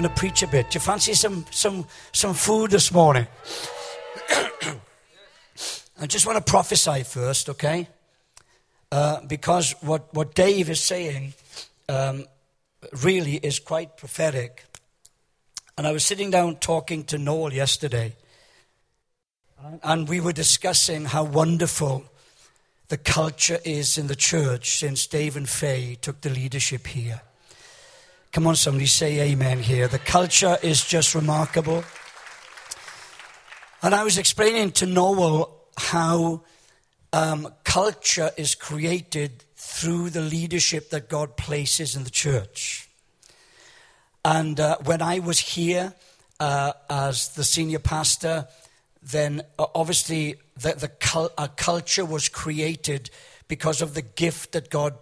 going to preach a bit. Do you fancy some, some, some food this morning? I just want to prophesy first, okay? Uh, because what, what Dave is saying um, really is quite prophetic. And I was sitting down talking to Noel yesterday, and we were discussing how wonderful the culture is in the church since Dave and Faye took the leadership here. Come on, somebody say amen here. The culture is just remarkable. And I was explaining to Noel how um, culture is created through the leadership that God places in the church. And uh, when I was here uh, as the senior pastor, then uh, obviously the, the cul- culture was created because of the gift that God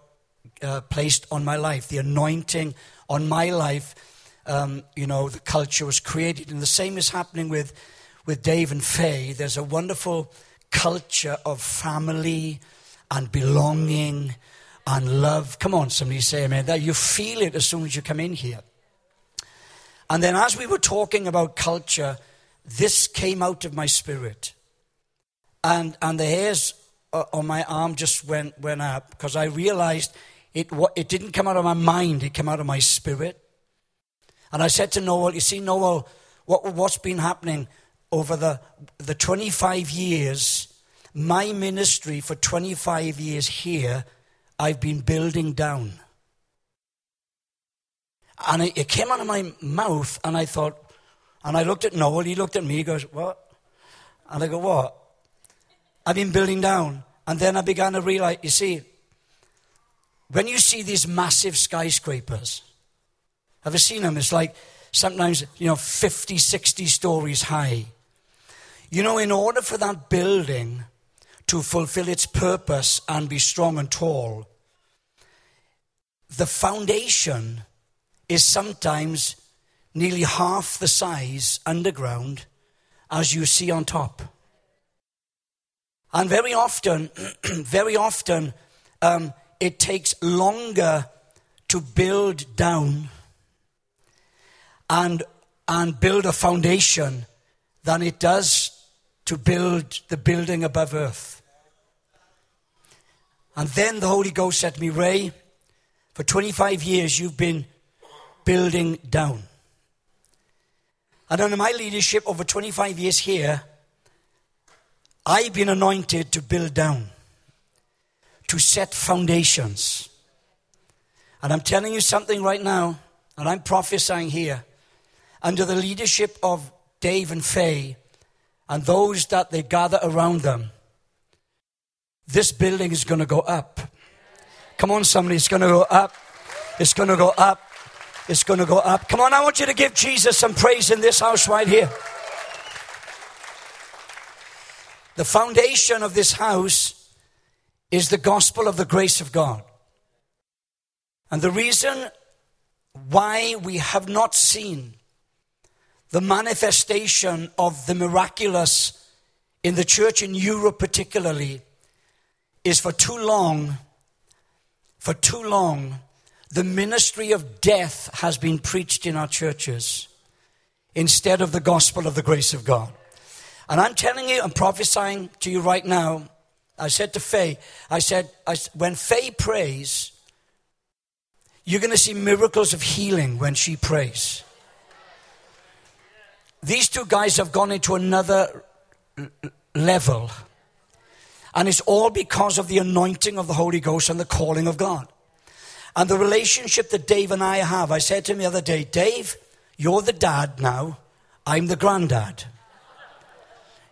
uh, placed on my life, the anointing on my life. Um, you know, the culture was created. And the same is happening with, with Dave and Faye. There's a wonderful culture of family and belonging and love. Come on, somebody say amen. That you feel it as soon as you come in here. And then as we were talking about culture, this came out of my spirit. And, and the hairs on my arm just went, went up because I realized it, it didn't come out of my mind, it came out of my spirit. And I said to Noel, You see, Noel, what, what's been happening over the, the 25 years, my ministry for 25 years here, I've been building down. And it, it came out of my mouth, and I thought, and I looked at Noel, he looked at me, he goes, What? And I go, What? I've been building down. And then I began to realize, you see, when you see these massive skyscrapers, have you seen them? It's like sometimes, you know, 50, 60 stories high. You know, in order for that building to fulfill its purpose and be strong and tall, the foundation is sometimes nearly half the size underground as you see on top. And very often, very often, um, it takes longer to build down and, and build a foundation than it does to build the building above earth. And then the Holy Ghost said to me, Ray, for 25 years you've been building down. And under my leadership over 25 years here, I've been anointed to build down, to set foundations. And I'm telling you something right now, and I'm prophesying here. Under the leadership of Dave and Faye, and those that they gather around them, this building is going to go up. Come on, somebody, it's going to go up. It's going to go up. It's going to go up. Come on, I want you to give Jesus some praise in this house right here. The foundation of this house is the gospel of the grace of God. And the reason why we have not seen the manifestation of the miraculous in the church in Europe, particularly, is for too long, for too long, the ministry of death has been preached in our churches instead of the gospel of the grace of God. And I'm telling you, I'm prophesying to you right now. I said to Faye, I said, I, when Faye prays, you're going to see miracles of healing when she prays. These two guys have gone into another level. And it's all because of the anointing of the Holy Ghost and the calling of God. And the relationship that Dave and I have, I said to him the other day, Dave, you're the dad now, I'm the granddad.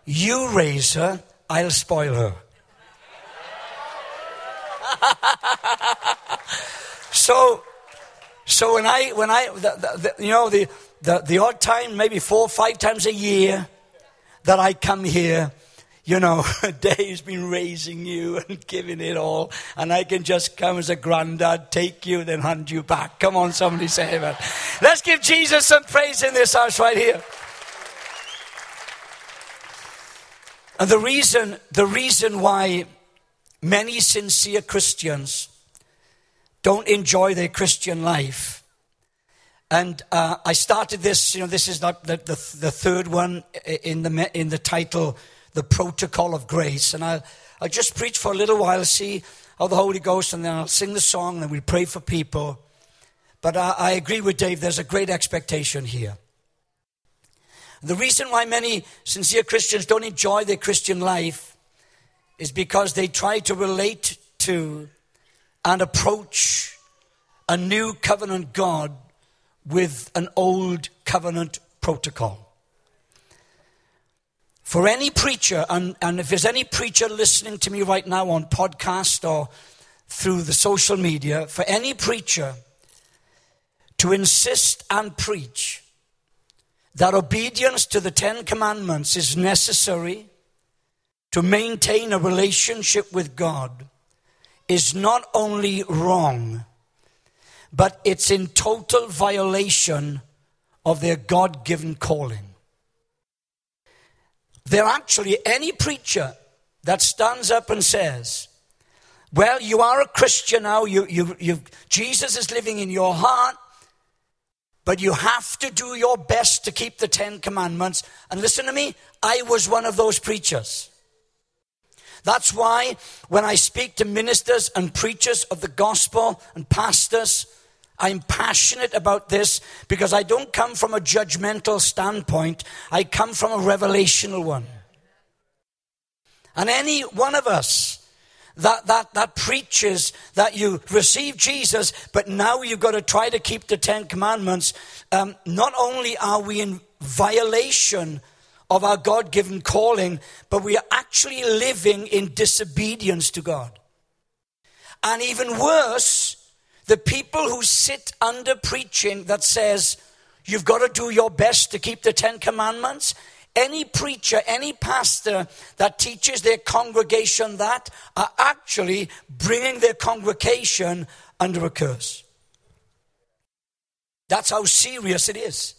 You raise her, I'll spoil her. so, so when I, when I, the, the, you know, the, the, the odd time, maybe four or five times a year that I come here, you know, Dave's been raising you and giving it all, and I can just come as a granddad, take you, then hand you back. Come on, somebody say amen. Let's give Jesus some praise in this house right here. And the reason, the reason why many sincere Christians don't enjoy their Christian life And uh, I started this, you know, this is not the, the, the, third one in the, in the title, The Protocol of Grace. And I'll, I'll just preach for a little while, see how the Holy Ghost, and then I'll sing the song, and we'll pray for people. But I, I agree with Dave, there's a great expectation here. The reason why many sincere Christians don't enjoy their Christian life is because they try to relate to and approach a new covenant God with an old covenant protocol. For any preacher, and, and if there's any preacher listening to me right now on podcast or through the social media, for any preacher to insist and preach that obedience to the Ten Commandments is necessary to maintain a relationship with God is not only wrong, but it's in total violation of their God given calling. There actually any preacher that stands up and says, Well, you are a Christian now, you, you, you, Jesus is living in your heart, but you have to do your best to keep the Ten Commandments. And listen to me, I was one of those preachers. That's why when I speak to ministers and preachers of the gospel and pastors, I'm passionate about this because I don't come from a judgmental standpoint. I come from a revelational one. And any one of us that, that, that preaches that you receive Jesus, but now you've got to try to keep the Ten Commandments, um, not only are we in violation of our God given calling, but we are actually living in disobedience to God. And even worse, the people who sit under preaching that says, you've got to do your best to keep the Ten Commandments. Any preacher, any pastor that teaches their congregation that are actually bringing their congregation under a curse. That's how serious it is.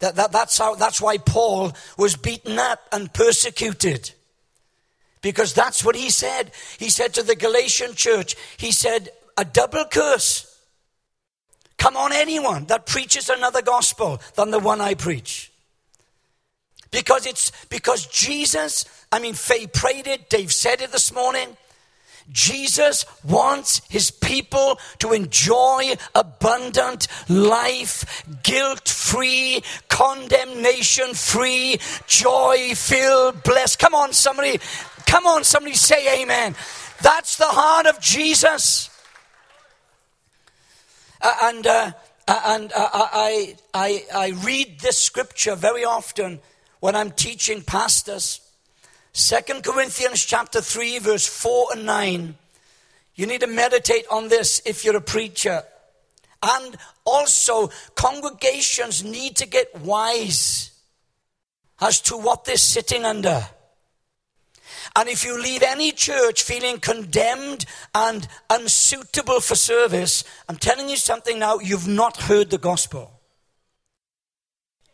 That, that, that's, how, that's why Paul was beaten up and persecuted. Because that's what he said. He said to the Galatian church, he said, a double curse. Come on, anyone that preaches another gospel than the one I preach. Because it's because Jesus, I mean, Faye prayed it, Dave said it this morning. Jesus wants his people to enjoy abundant life, guilt free, condemnation free, joy filled, blessed. Come on, somebody. Come on, somebody say amen. That's the heart of Jesus. Uh, and uh, uh and uh, I, I, I read this scripture very often when I'm teaching pastors. Second Corinthians chapter 3, verse 4 and 9. You need to meditate on this if you're a preacher. And also, congregations need to get wise as to what they're sitting under. And if you leave any church feeling condemned and unsuitable for service, I'm telling you something now, you've not heard the gospel.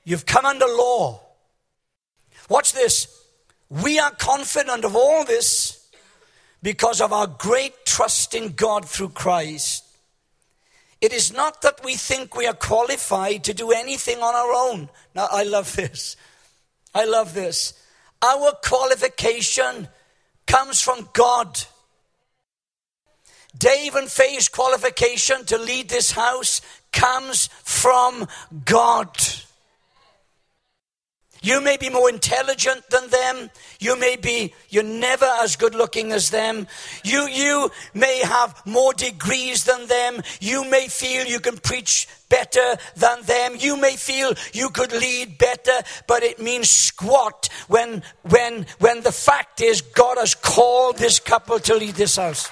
You've come under law. Watch this. We are confident of all this because of our great trust in God through Christ. It is not that we think we are qualified to do anything on our own. Now, I love this. I love this. Our qualification comes from God. Dave and Faye's qualification to lead this house comes from God. You may be more intelligent than them. You may be, you're never as good looking as them. You, you may have more degrees than them. You may feel you can preach better than them. You may feel you could lead better, but it means squat when, when, when the fact is God has called this couple to lead this house.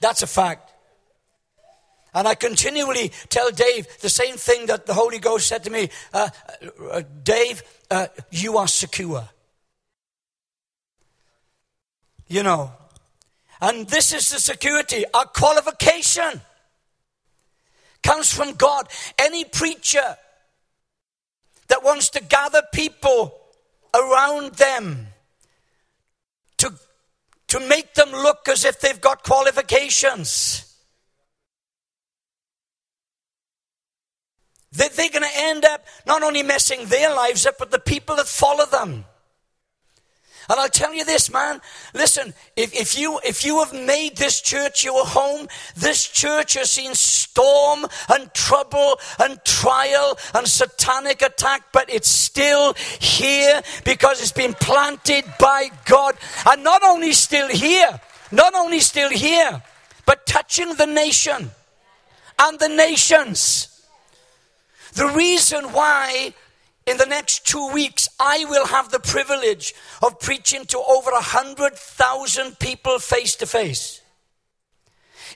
That's a fact. And I continually tell Dave the same thing that the Holy Ghost said to me uh, uh, Dave, uh, you are secure. You know, and this is the security. Our qualification comes from God. Any preacher that wants to gather people around them to to make them look as if they've got qualifications. They're going to end up not only messing their lives up, but the people that follow them. And I'll tell you this, man. Listen, if, if, you, if you have made this church your home, this church has seen storm and trouble and trial and satanic attack, but it's still here because it's been planted by God. And not only still here, not only still here, but touching the nation and the nations. The reason why in the next two weeks, I will have the privilege of preaching to over a hundred thousand people face to face.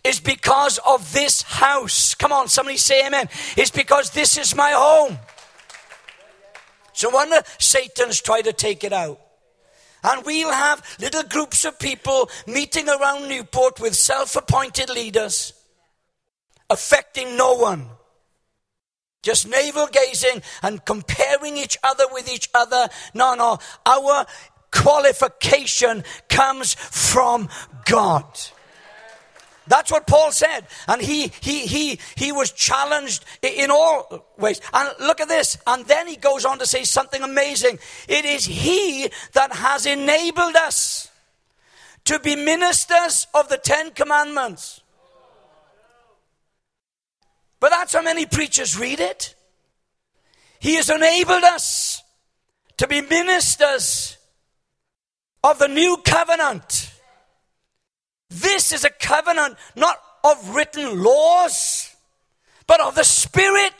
Is because of this house. Come on, somebody say amen. It's because this is my home. So when Satan's try to take it out, and we'll have little groups of people meeting around Newport with self appointed leaders, affecting no one just navel gazing and comparing each other with each other. No, no. Our qualification comes from God. That's what Paul said. And he, he, he, he was challenged in all ways. And look at this. And then he goes on to say something amazing. It is he that has enabled us to be ministers of the Ten Commandments. But that's how many preachers read it. He has enabled us to be ministers of the new covenant. This is a covenant not of written laws, but of the Spirit.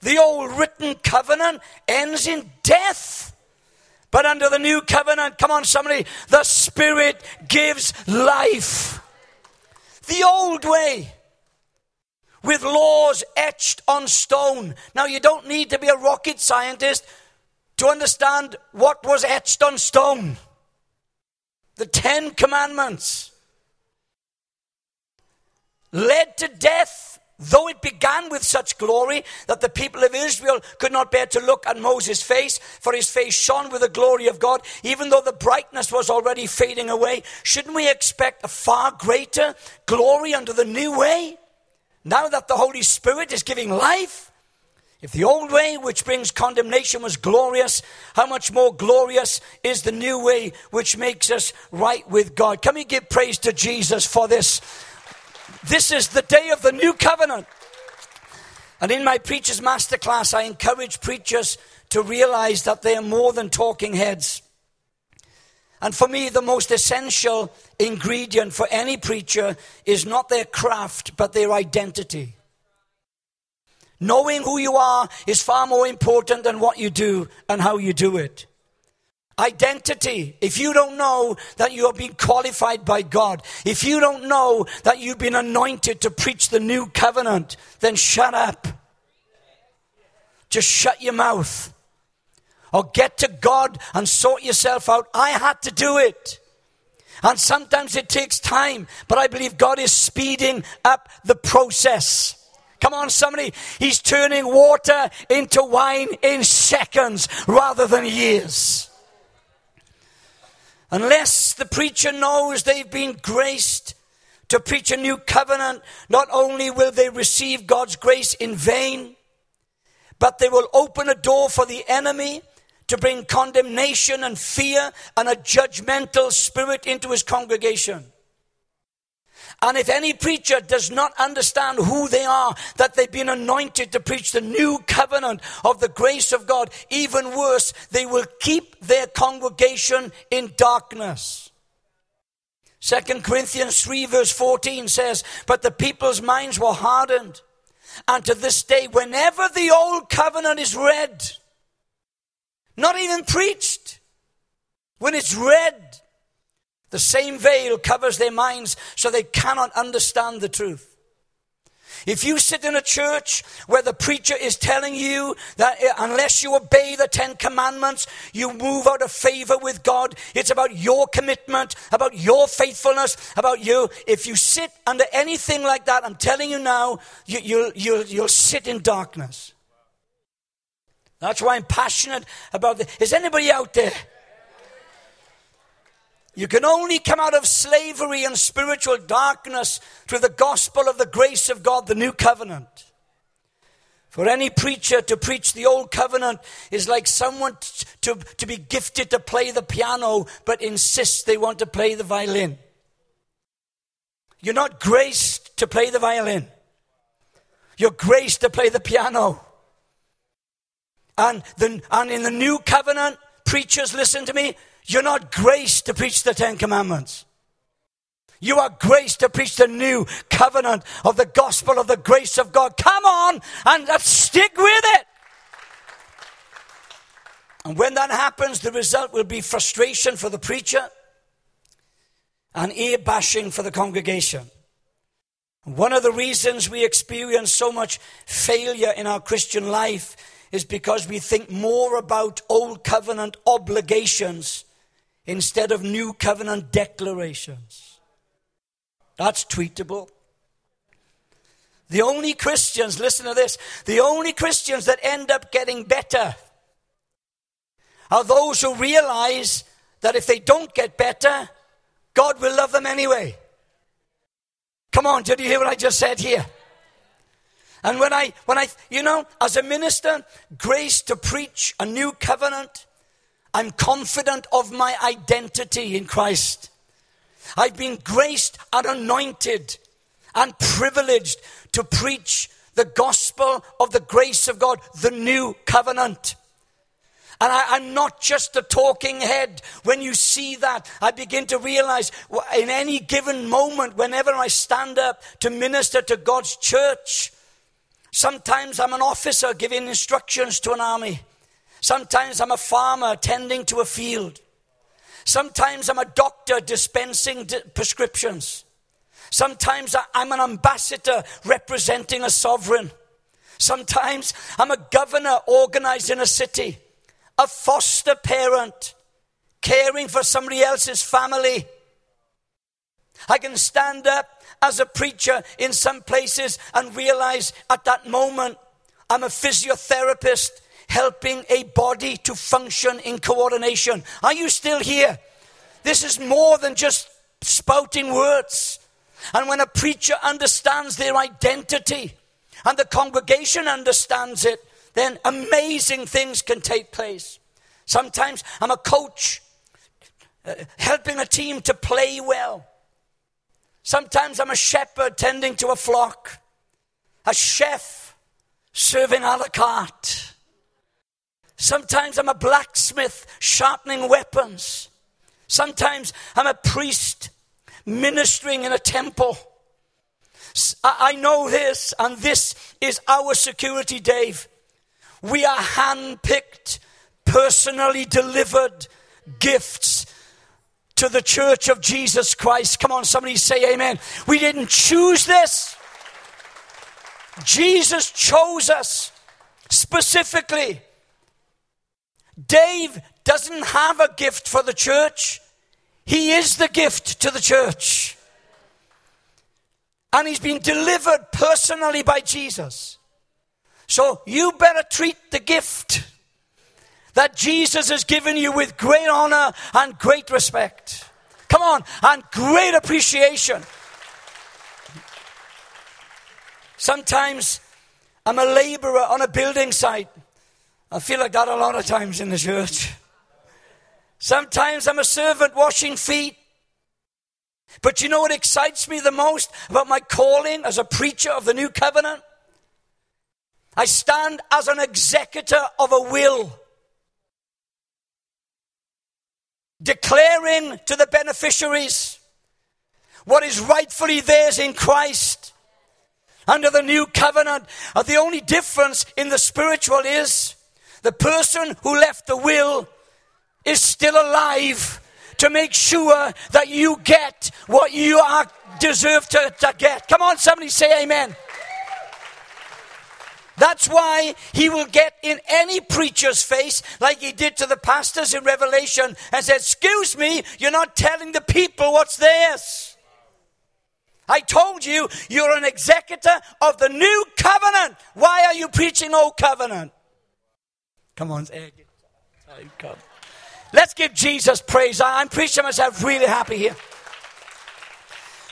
The old written covenant ends in death. But under the new covenant, come on, somebody, the Spirit gives life. The old way with laws etched on stone. Now, you don't need to be a rocket scientist to understand what was etched on stone the Ten Commandments. Led to death, though it began with such glory that the people of Israel could not bear to look at Moses' face, for his face shone with the glory of God, even though the brightness was already fading away. Shouldn't we expect a far greater glory under the new way? Now that the Holy Spirit is giving life, if the old way, which brings condemnation, was glorious, how much more glorious is the new way, which makes us right with God? Can we give praise to Jesus for this? This is the day of the new covenant. And in my Preacher's Masterclass, I encourage preachers to realize that they are more than talking heads. And for me, the most essential ingredient for any preacher is not their craft, but their identity. Knowing who you are is far more important than what you do and how you do it. Identity. If you don't know that you have been qualified by God, if you don't know that you've been anointed to preach the new covenant, then shut up. Just shut your mouth or get to God and sort yourself out. I had to do it. And sometimes it takes time, but I believe God is speeding up the process. Come on, somebody. He's turning water into wine in seconds rather than years. Unless the preacher knows they've been graced to preach a new covenant, not only will they receive God's grace in vain, but they will open a door for the enemy to bring condemnation and fear and a judgmental spirit into his congregation. And if any preacher does not understand who they are, that they've been anointed to preach the new covenant of the grace of God, even worse, they will keep their congregation in darkness. 2 Corinthians 3 verse 14 says, But the people's minds were hardened. And to this day, whenever the old covenant is read, not even preached. When it's read, the same veil covers their minds so they cannot understand the truth. If you sit in a church where the preacher is telling you that eh, unless you obey the Ten Commandments, you move out of favor with God, it's about your commitment, about your faithfulness, about you. If you sit under anything like that, I'm telling you now, you, you'll, you'll, you'll sit in darkness. That's why I'm passionate about this. Is anybody out there? You can only come out of slavery and spiritual darkness through the gospel of the grace of God, the new covenant. For any preacher to preach the old covenant is like someone to, to be gifted to play the piano but insists they want to play the violin. You're not graced to play the violin. You're graced to play the piano. And, the, and in the new covenant, preachers, listen to me, you're not graced to preach the Ten Commandments. You are graced to preach the new covenant of the gospel of the grace of God. Come on and uh, stick with it. And when that happens, the result will be frustration for the preacher and ear bashing for the congregation. One of the reasons we experience so much failure in our Christian life is because we think more about old covenant obligations instead of new covenant declarations. That's tweetable. The only Christians, listen to this, the only Christians that end up getting better are those who realize that if they don't get better, God will love them anyway. Come on, did you hear what I just said here? And when I, when I, you know, as a minister, grace to preach a new covenant, I'm confident of my identity in Christ. I've been graced and anointed and privileged to preach the gospel of the grace of God, the new covenant. And I, am not just a talking head. When you see that, I begin to realize in any given moment, whenever I stand up to minister to God's church, sometimes I'm an officer giving instructions to an army. Sometimes I'm a farmer tending to a field. Sometimes I'm a doctor dispensing prescriptions. Sometimes I'm an ambassador representing a sovereign. Sometimes I'm a governor organizing a city, a foster parent caring for somebody else's family. I can stand up as a preacher in some places and realize at that moment I'm a physiotherapist helping a body to function in coordination. Are you still here? This is more than just spouting words. And when a preacher understands their identity and the congregation understands it, then amazing things can take place. Sometimes I'm a coach uh, helping a team to play well. Sometimes I'm a shepherd tending to a flock, a chef serving a la carte. Sometimes I'm a blacksmith sharpening weapons. Sometimes I'm a priest ministering in a temple. I know this, and this is our security, Dave. We are handpicked, personally delivered gifts to the church of Jesus Christ. Come on, somebody say amen. We didn't choose this. Jesus chose us specifically Dave doesn't have a gift for the church, he is the gift to the church. And he's been delivered personally by Jesus. So you better treat the gift that Jesus has given you with great honor and great respect. Come on, and great appreciation. Sometimes I'm a laborer on a building site. I feel like that a lot of times in the church. Sometimes I'm a servant washing feet. But you know what excites me the most about my calling as a preacher of the new covenant? I stand as an executor of a will, declaring to the beneficiaries what is rightfully theirs in Christ under the new covenant. And the only difference in the spiritual is the person who left the will is still alive to make sure that you get what you are deserve to, to get. Come on, somebody say amen. That's why he will get in any preacher's face, like he did to the pastors in Revelation, and said, Excuse me, you're not telling the people what's theirs. I told you, you're an executor of the new covenant. Why are you preaching old covenant? Come on, come. Let's give Jesus praise. I'm preaching myself really happy here.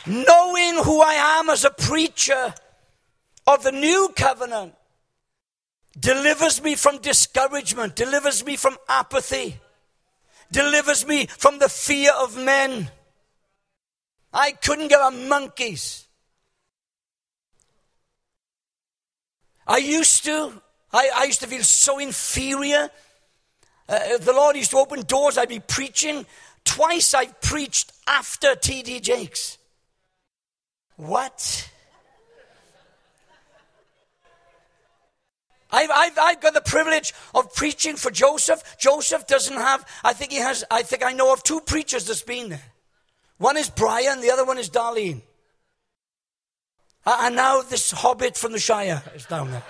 Knowing who I am as a preacher of the new covenant delivers me from discouragement, delivers me from apathy, delivers me from the fear of men. I couldn't give a monkey's. I used to. I, I used to feel so inferior. Uh, the Lord used to open doors, I'd be preaching. Twice I've preached after T.D. Jakes. What? I've, I've, I've got the privilege of preaching for Joseph. Joseph doesn't have, I think he has, I think I know of two preachers that's been there. One is Brian, the other one is Darlene. And now this hobbit from the Shire is down there.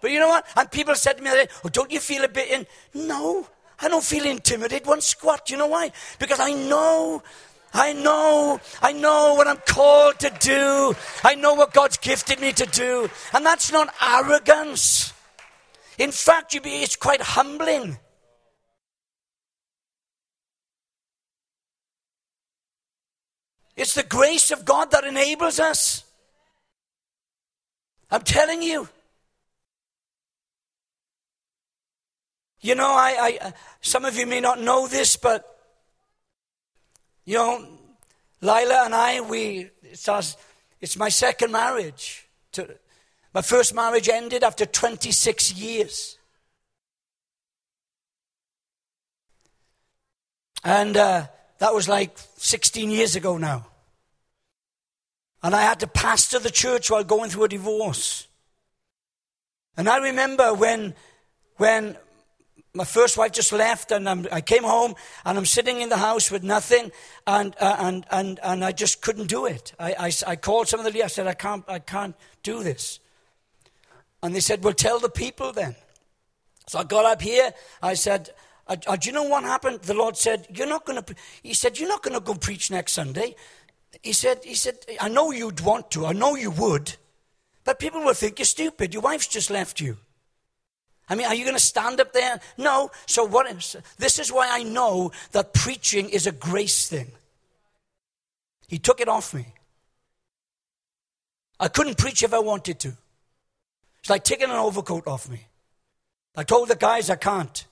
But you know what? And people said to me, oh, don't you feel a bit in? No, I don't feel intimidated one squat. You know why? Because I know I know, I know what I'm called to do. I know what God's gifted me to do. And that's not arrogance. In fact, it's quite humbling. It's the grace of God that enables us. I'm telling you. You know, I, I, some of you may not know this, but you know, Lila and I, we, it's, our, it's my second marriage. To, my first marriage ended after 26 years. And uh, that was like 16 years ago now. And I had to pastor the church while going through a divorce. And I remember when, when my first wife just left, and I'm, i came home, and I'm sitting in the house with nothing, and, uh, and, and, and I just couldn't do it. I, I, I called some of the leaders, I said, I can't, I can't do this. And they said, Well, tell the people then. So I got up here, I said, uh, uh, Do you know what happened? The Lord said, You're not going to, He said, You're not going to go preach next Sunday. He said, he said, I know you'd want to, I know you would, but people will think you're stupid. Your wife's just left you. I mean, are you going to stand up there? No. So what is, this is why I know that preaching is a grace thing. He took it off me. I couldn't preach if I wanted to. It's like taking an overcoat off me. I told the guys I can't.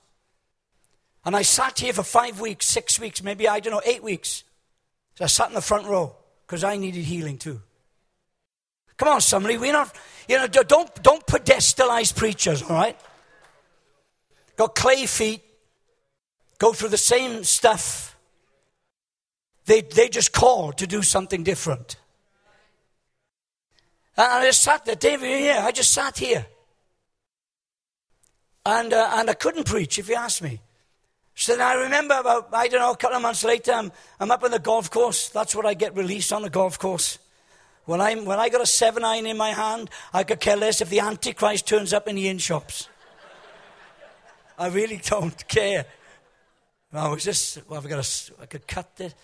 And I sat here for five weeks, six weeks, maybe, I don't know, eight weeks. So I sat in the front row because I needed healing too. Come on, somebody, we're not, you know, don't, don't pedestalize preachers, all right? Got clay feet, go through the same stuff. They, they just called to do something different. And I just sat there, David, here. I just sat here. And, uh, and I couldn't preach if you asked me. So then I remember about, I don't know, a couple of months later, I'm, I'm up on the golf course. That's what I get released on the golf course. When, I'm, when I got a seven iron in my hand, I could care less if the Antichrist turns up in the inn shops. I really don't care. I was just, well, I've got I could cut this.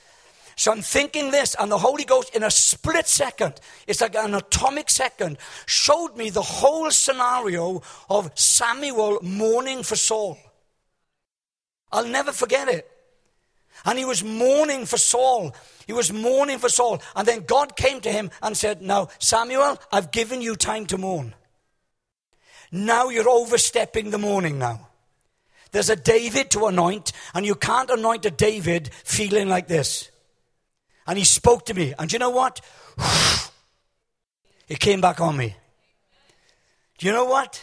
So I'm thinking this, and the Holy Ghost, in a split second, it's like an atomic second, showed me the whole scenario of Samuel mourning for Saul. I'll never forget it. And he was mourning for Saul. He was mourning for Saul. And then God came to him and said, Now, Samuel, I've given you time to mourn. Now you're overstepping the mourning now. There's a David to anoint, and you can't anoint a David feeling like this. And he spoke to me, and you know what? It came back on me. Do you know what?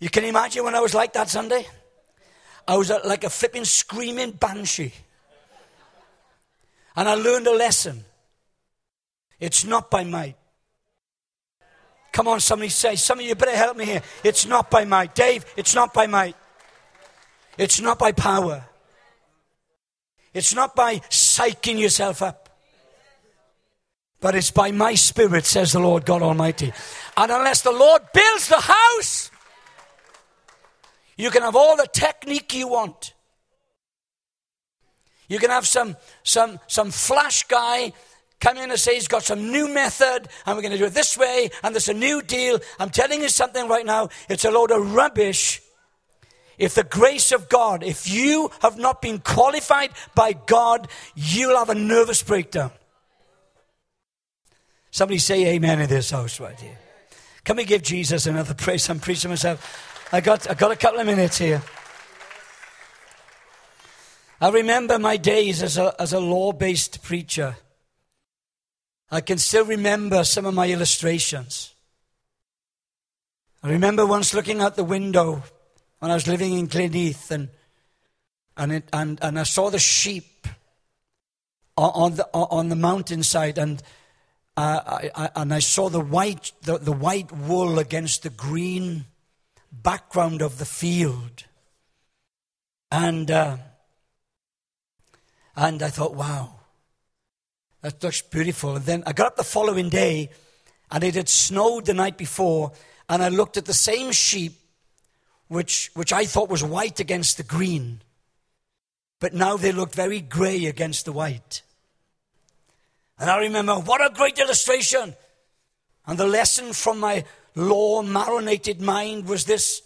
You can imagine when I was like that Sunday? I was uh, like a flipping screaming banshee. And I learned a lesson. It's not by might. Come on, somebody say, some of you better help me here. It's not by might. Dave, it's not by might. It's not by power. It's not by psyching yourself up. But it's by my spirit, says the Lord God Almighty. And unless the Lord builds the house, you can have all the technique you want. You can have some, some, some flash guy come in and say he's got some new method and we're going to do it this way and there's a new deal. I'm telling you something right now. It's a load of rubbish if the grace of God, if you have not been qualified by God, you'll have a nervous breakdown. Somebody say amen in this house right here. Can we give Jesus another praise? I'm preaching myself. I got, I got a couple of minutes here. I remember my days as a, as a law based preacher. I can still remember some of my illustrations. I remember once looking out the window when I was living in Glynneath and, and, it, and, and I saw the sheep on the, on the mountainside and, uh, I, I, and I saw the white, the, the white wool against the green background of the field. And, uh, and I thought, wow, that looks beautiful. And then I got up the following day, and it had snowed the night before, and I looked at the same sheep, which, which I thought was white against the green, but now they looked very grey against the white. And I remember, what a great illustration! And the lesson from my law marinated mind was this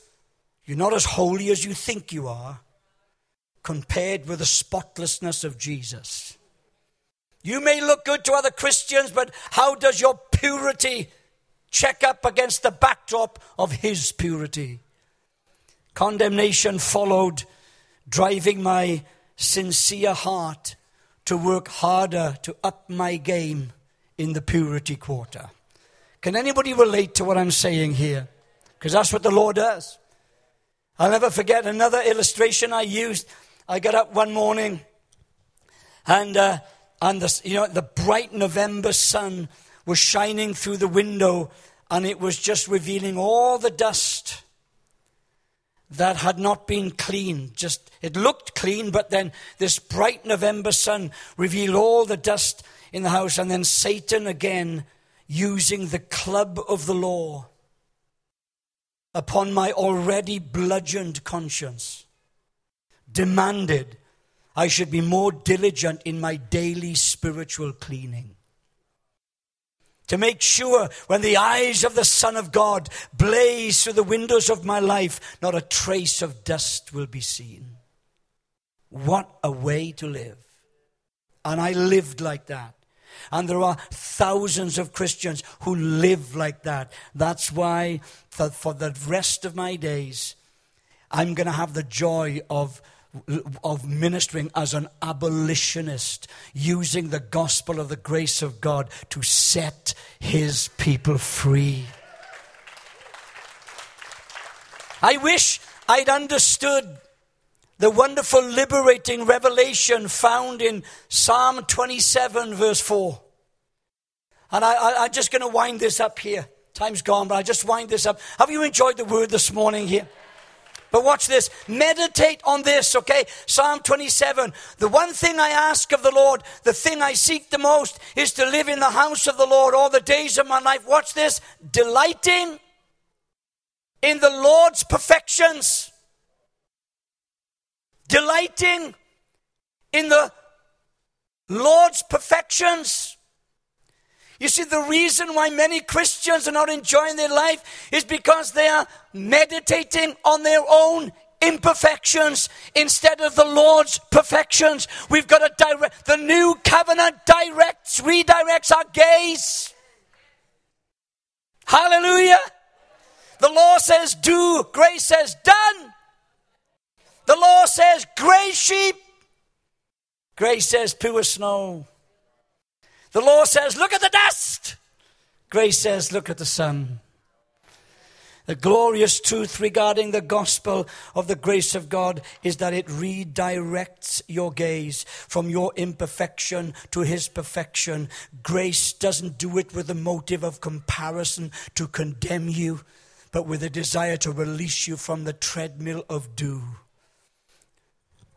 you're not as holy as you think you are compared with the spotlessness of Jesus. You may look good to other Christians, but how does your purity check up against the backdrop of His purity? Condemnation followed, driving my sincere heart to work harder to up my game in the purity quarter. Can anybody relate to what I'm saying here? Because that's what the Lord does. I'll never forget another illustration I used I got up one morning and, uh, and the, you know, the bright November sun was shining through the window and it was just revealing all the dust that had not been clean. Just it looked clean, but then this bright November sun revealed all the dust in the house, and then Satan again using the club of the law upon my already bludgeoned conscience demanded I should be more diligent in my daily spiritual cleaning. To make sure when the eyes of the Son of God blaze through the windows of my life, not a trace of dust will be seen. What a way to live. And I lived like that. And there are thousands of Christians who live like that. That's why, for, the rest of my days, I'm going to have the joy of of ministering as an abolitionist, using the gospel of the grace of God to set his people free. I wish I'd understood the wonderful liberating revelation found in Psalm 27, verse 4. And I, am just going to wind this up here. Time's gone, but I just wind this up. Have you enjoyed the word this morning here? But watch this. Meditate on this, okay? Psalm 27. The one thing I ask of the Lord, the thing I seek the most, is to live in the house of the Lord all the days of my life. Watch this. Delighting in the Lord's perfections. Delighting in the Lord's perfections. You see, the reason why many Christians are not enjoying their life is because they are meditating on their own imperfections instead of the Lord's perfections. We've got to direct, the new covenant directs, redirects our gaze. Hallelujah. The law says do, grace says done. The law says gray sheep, grace says pure snow. The law says, look at the dust. Grace says, look at the sun. The glorious truth regarding the gospel of the grace of God is that it redirects your gaze from your imperfection to His perfection. Grace doesn't do it with a motive of comparison to condemn you, but with a desire to release you from the treadmill of do.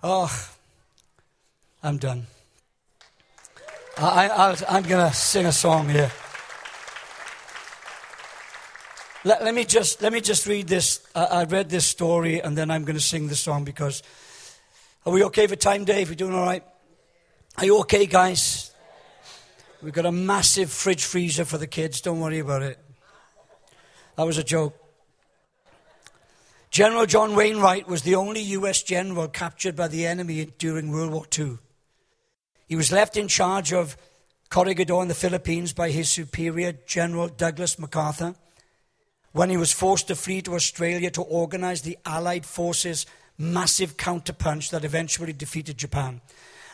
Oh, I'm done. I, am going to sing a song here. Let, let, me just, let me just read this. I, I read this story and then I'm going to sing the song because. Are we okay for time, Dave? We doing all right? Are you okay, guys? We've got a massive fridge freezer for the kids. Don't worry about it. That was a joke. General John Wainwright was the only U.S. general captured by the enemy during World War II. He was left in charge of Corregidor in the Philippines by his superior, General Douglas MacArthur, when he was forced to flee to Australia to organize the Allied forces' massive counterpunch that eventually defeated Japan.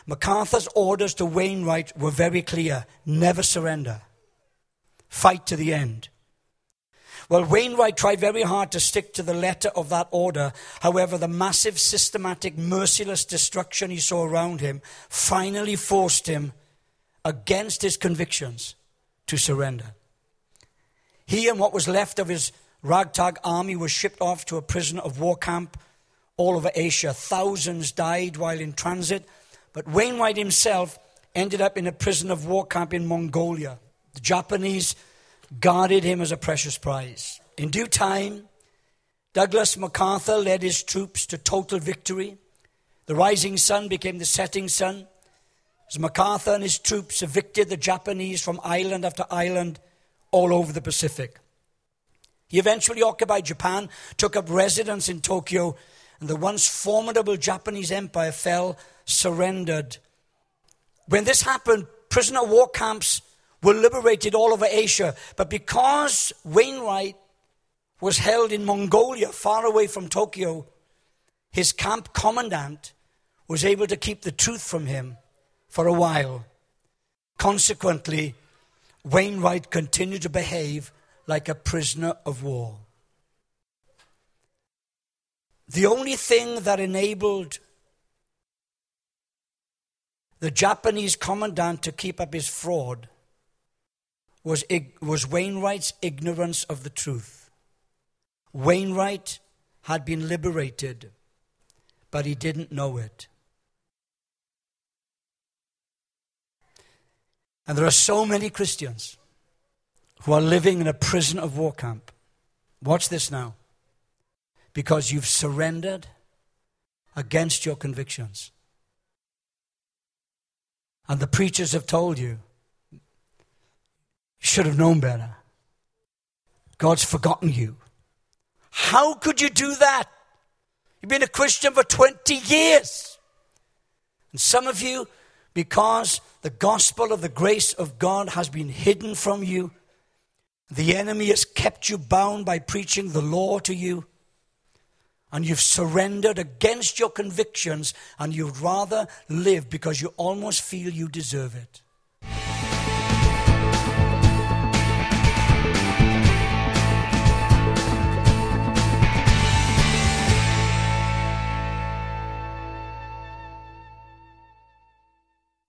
MacArthur's orders to Wainwright were very clear never surrender, fight to the end. Well, Wainwright tried very hard to stick to the letter of that order. However, the massive, systematic, merciless destruction he saw around him finally forced him, against his convictions, to surrender. He and what was left of his ragtag army was shipped off to a prison of war camp all over Asia. Thousands died while in transit, but Wainwright himself ended up in a prison of war camp in Mongolia. The Japanese guarded him as a precious prize. In due time, Douglas MacArthur led his troops to total victory. The rising sun became the setting sun. As MacArthur and his troops evicted the Japanese from island after island all over the Pacific. He eventually occupied Japan, took up residence in Tokyo, and the once formidable Japanese empire fell, surrendered. When this happened, prisoner war camps were liberated all over Asia. But because Wainwright was held in Mongolia, far away from Tokyo, his camp commandant was able to keep the truth from him for a while. Consequently, Wainwright continued to behave like a prisoner of war. The only thing that enabled the Japanese commandant to keep up his fraud was, was Wainwright's ignorance of the truth. Wainwright had been liberated, but he didn't know it. And there are so many Christians who are living in a prison of war camp. Watch this now. Because you've surrendered against your convictions. And the preachers have told you you should have known better. God's forgotten you. How could you do that? You've been a Christian for 20 years. And some of you, because the gospel of the grace of God has been hidden from you, the enemy has kept you bound by preaching the law to you, and you've surrendered against your convictions, and you'd rather live because you almost feel you deserve it.